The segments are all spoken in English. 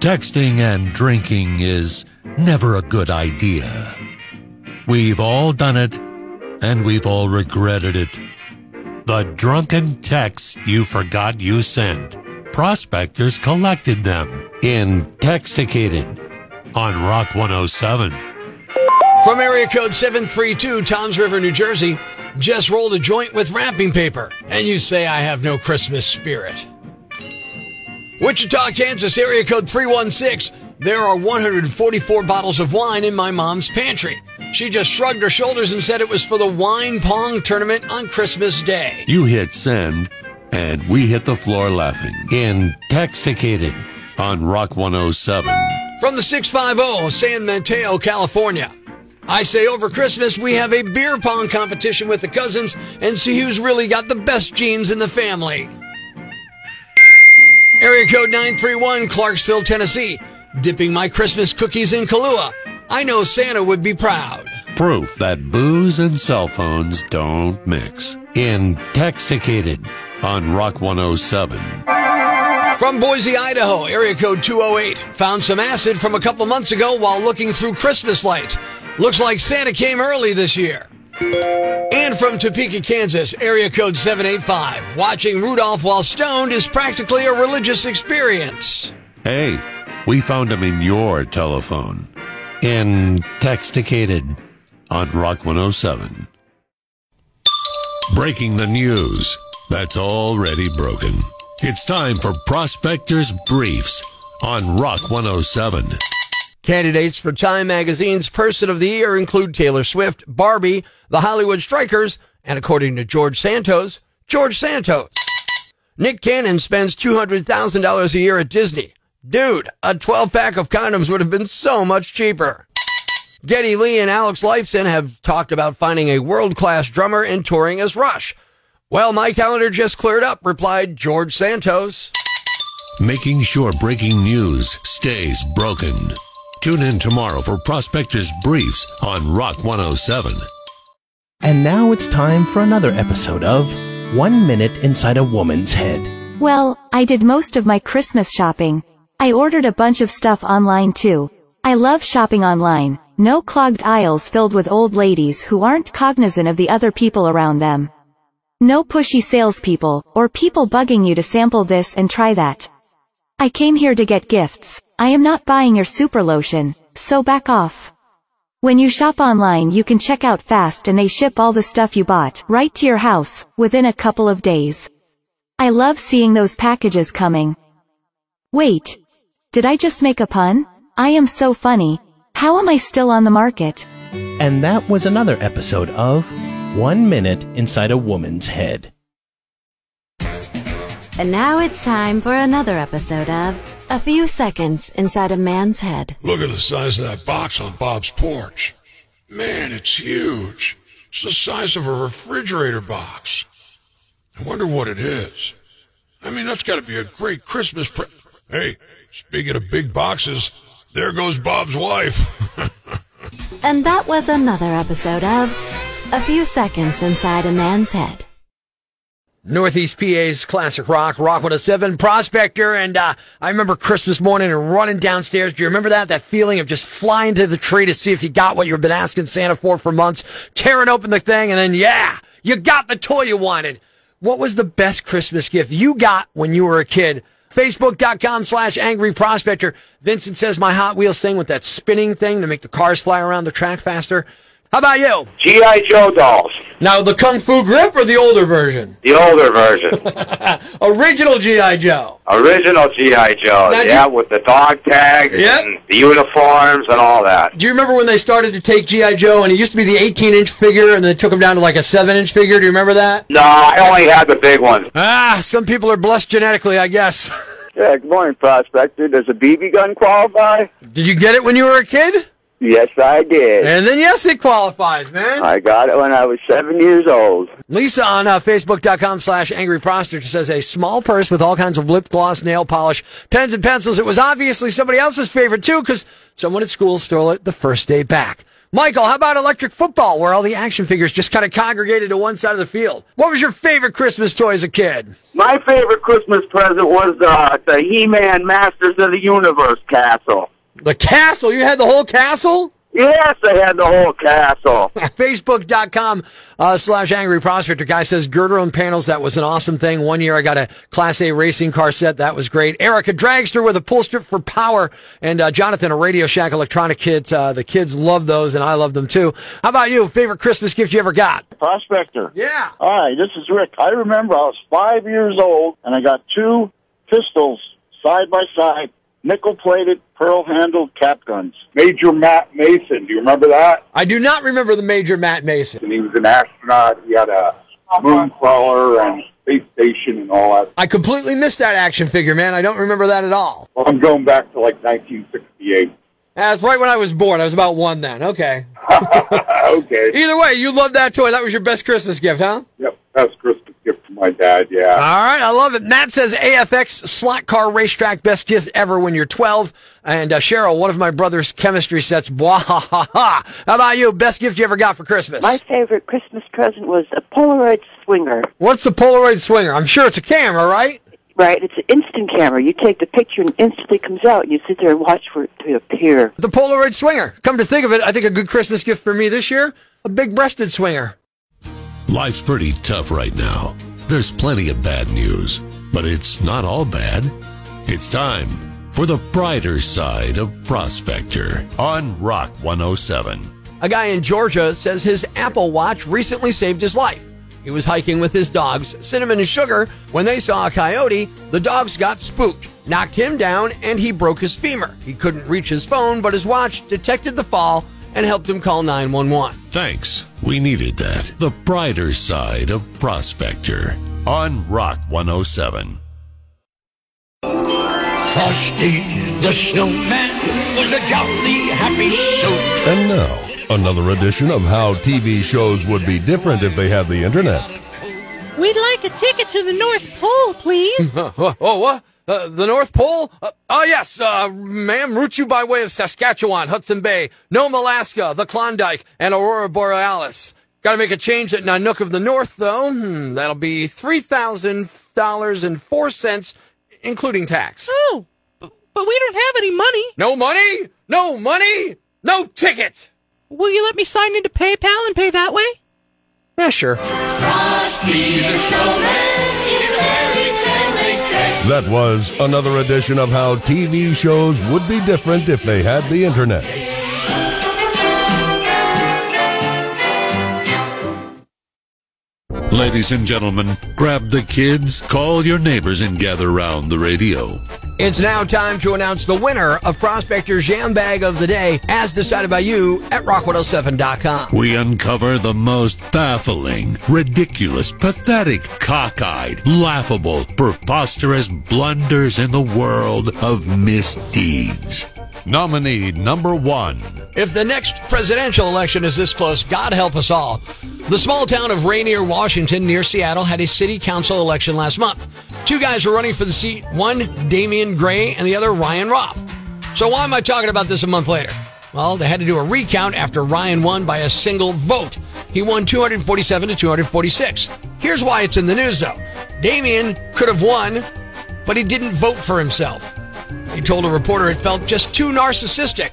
Texting and drinking is never a good idea. We've all done it, and we've all regretted it. The drunken texts you forgot you sent. Prospectors collected them in Texticated on Rock 107. From area code 732, Toms River, New Jersey, just rolled a joint with wrapping paper, and you say I have no Christmas spirit. Wichita, Kansas, area code 316. There are 144 bottles of wine in my mom's pantry. She just shrugged her shoulders and said it was for the wine pong tournament on Christmas Day. You hit send, and we hit the floor laughing Intoxicated on Rock 107. From the 650, San Mateo, California. I say over Christmas we have a beer pong competition with the cousins and see who's really got the best genes in the family. Area code 931, Clarksville, Tennessee. Dipping my Christmas cookies in Kahlua. I know Santa would be proud. Proof that booze and cell phones don't mix in Texticated on Rock 107. From Boise, Idaho, area code 208. Found some acid from a couple months ago while looking through Christmas lights. Looks like Santa came early this year. And from Topeka, Kansas, area code 785. Watching Rudolph while stoned is practically a religious experience. Hey, we found him in your telephone in Texticated on Rock 107. Breaking the news that's already broken. It's time for Prospectors Briefs on Rock 107. Candidates for Time Magazine's Person of the Year include Taylor Swift, Barbie, the Hollywood Strikers, and according to George Santos, George Santos. Nick Cannon spends $200,000 a year at Disney. Dude, a 12 pack of condoms would have been so much cheaper. Geddy Lee and Alex Lifeson have talked about finding a world class drummer and touring as Rush. Well, my calendar just cleared up, replied George Santos. Making sure breaking news stays broken. Tune in tomorrow for Prospectors Briefs on Rock 107. And now it's time for another episode of One Minute Inside a Woman's Head. Well, I did most of my Christmas shopping. I ordered a bunch of stuff online too. I love shopping online. No clogged aisles filled with old ladies who aren't cognizant of the other people around them. No pushy salespeople, or people bugging you to sample this and try that. I came here to get gifts. I am not buying your super lotion, so back off. When you shop online you can check out fast and they ship all the stuff you bought right to your house, within a couple of days. I love seeing those packages coming. Wait. Did I just make a pun? I am so funny. How am I still on the market? And that was another episode of One Minute Inside a Woman's Head. And now it's time for another episode of A Few Seconds Inside a Man's Head. Look at the size of that box on Bob's porch. Man, it's huge. It's the size of a refrigerator box. I wonder what it is. I mean, that's got to be a great Christmas pre- Hey, speaking of big boxes, there goes Bob's wife. And that was another episode of A Few Seconds Inside a Man's Head. Northeast PA's classic rock, Rock 107 Prospector, and uh, I remember Christmas morning and running downstairs. Do you remember that? That feeling of just flying to the tree to see if you got what you've been asking Santa for for months, tearing open the thing, and then yeah, you got the toy you wanted. What was the best Christmas gift you got when you were a kid? Facebook.com slash angry prospector. Vincent says my Hot Wheels thing with that spinning thing to make the cars fly around the track faster. How about you? G.I. Joe dolls. Now, the Kung Fu Grip or the older version? The older version. Original G.I. Joe. Original G.I. Joe. Now, yeah, you- with the dog tags Yep. and the uniforms and all that. Do you remember when they started to take G.I. Joe and it used to be the 18 inch figure and they took him down to like a 7 inch figure? Do you remember that? No, I only had the big ones. Ah, some people are blessed genetically, I guess. Yeah, good morning, Prospector. Does a BB gun qualify? Did you get it when you were a kid? Yes, I did. And then, yes, it qualifies, man. I got it when I was seven years old. Lisa on uh, Facebook.com slash Angry Prostitute says a small purse with all kinds of lip gloss, nail polish, pens and pencils. It was obviously somebody else's favorite too because someone at school stole it the first day back. Michael, how about electric football, where all the action figures just kind of congregated to one side of the field? What was your favorite Christmas toy as a kid? My favorite Christmas present was uh, the He-Man Masters of the Universe castle. The castle. You had the whole castle? Yes, I had the whole castle. Facebook.com uh, slash Angry Prospector. Guy says girder and panels. That was an awesome thing. One year I got a Class A racing car set. That was great. Erica Dragster with a pull strip for power. And uh, Jonathan, a Radio Shack electronic kit. Uh, the kids love those and I love them too. How about you? Favorite Christmas gift you ever got? Prospector. Yeah. Hi, this is Rick. I remember I was five years old and I got two pistols side by side, nickel plated, pearl handled cap guns. Major Matt Mason. Do you remember that? I do not remember the Major Matt Mason. And he was an astronaut. He had a moon crawler and space station and all that. I completely missed that action figure, man. I don't remember that at all. Well, I'm going back to like 1968. That's right when I was born. I was about one then. Okay. okay. Either way, you loved that toy. That was your best Christmas gift, huh? Yep. Best Christmas my dad. Yeah. All right, I love it. Matt says AFX slot car racetrack best gift ever when you're 12. And uh, Cheryl, one of my brother's chemistry sets. Blah, ha, ha, ha. How about you? Best gift you ever got for Christmas? My favorite Christmas present was a Polaroid swinger. What's the Polaroid swinger? I'm sure it's a camera, right? Right, it's an instant camera. You take the picture and instantly comes out, and you sit there and watch for it to appear. The Polaroid swinger. Come to think of it, I think a good Christmas gift for me this year, a big breasted swinger. Life's pretty tough right now. There's plenty of bad news, but it's not all bad. It's time for the brighter side of Prospector on Rock 107. A guy in Georgia says his Apple Watch recently saved his life. He was hiking with his dogs, Cinnamon and Sugar. When they saw a coyote, the dogs got spooked, knocked him down, and he broke his femur. He couldn't reach his phone, but his watch detected the fall and helped him call 911. Thanks. We needed that. The brighter side of Prospector on Rock 107. Frosty the Snowman was a jolly happy soul. And now, another edition of how TV shows would be different if they had the internet. We'd like a ticket to the North Pole, please. oh, what? Uh, the North Pole? Uh, oh, yes, uh, ma'am. Route you by way of Saskatchewan, Hudson Bay, Nome, Alaska, the Klondike, and Aurora Borealis. Got to make a change at Nanook of the North, though. Hmm, that'll be $3,000.04, including tax. Oh, but we don't have any money. No money? No money? No ticket! Will you let me sign into PayPal and pay that way? Yeah, sure. Frosty the Snowman That was another edition of how TV shows would be different if they had the internet. Ladies and gentlemen, grab the kids, call your neighbors, and gather round the radio. It's now time to announce the winner of Prospector's Yam Bag of the Day, as decided by you at rock107.com. We uncover the most baffling, ridiculous, pathetic, cockeyed, laughable, preposterous blunders in the world of misdeeds. Nominee number one. If the next presidential election is this close, God help us all. The small town of Rainier, Washington, near Seattle, had a city council election last month. Two guys were running for the seat, one Damian Gray and the other Ryan Roth. So why am I talking about this a month later? Well, they had to do a recount after Ryan won by a single vote. He won 247 to 246. Here's why it's in the news though. Damian could have won, but he didn't vote for himself. He told a reporter it felt just too narcissistic.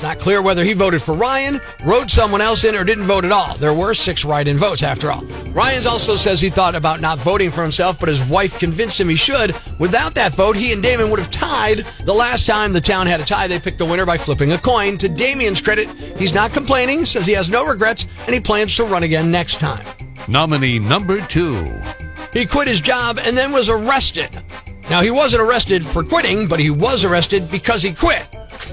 It's not clear whether he voted for Ryan, wrote someone else in, or didn't vote at all. There were six write in votes after all. Ryan's also says he thought about not voting for himself, but his wife convinced him he should. Without that vote, he and Damon would have tied. The last time the town had a tie, they picked the winner by flipping a coin. To Damian's credit, he's not complaining, says he has no regrets, and he plans to run again next time. Nominee number two. He quit his job and then was arrested. Now, he wasn't arrested for quitting, but he was arrested because he quit.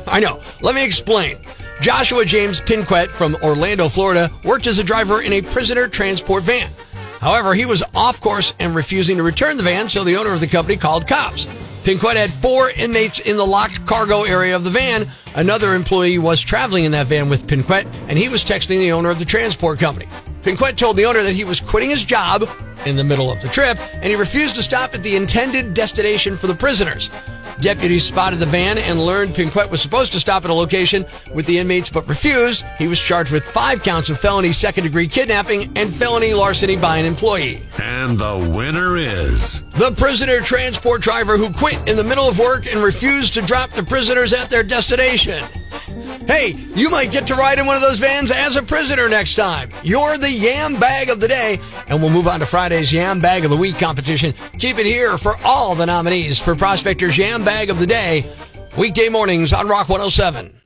I know. Let me explain. Joshua James Pinquet from Orlando, Florida, worked as a driver in a prisoner transport van. However, he was off course and refusing to return the van, so the owner of the company called cops. Pinquet had four inmates in the locked cargo area of the van. Another employee was traveling in that van with Pinquet, and he was texting the owner of the transport company. Pinquet told the owner that he was quitting his job in the middle of the trip, and he refused to stop at the intended destination for the prisoners. Deputies spotted the van and learned Pinquet was supposed to stop at a location with the inmates but refused. He was charged with five counts of felony second degree kidnapping and felony larceny by an employee. And the winner is. The prisoner transport driver who quit in the middle of work and refused to drop the prisoners at their destination. Hey, you might get to ride in one of those vans as a prisoner next time. You're the Yam Bag of the Day, and we'll move on to Friday's Yam Bag of the Week competition. Keep it here for all the nominees for Prospector's Yam Bag of the Day, weekday mornings on Rock 107.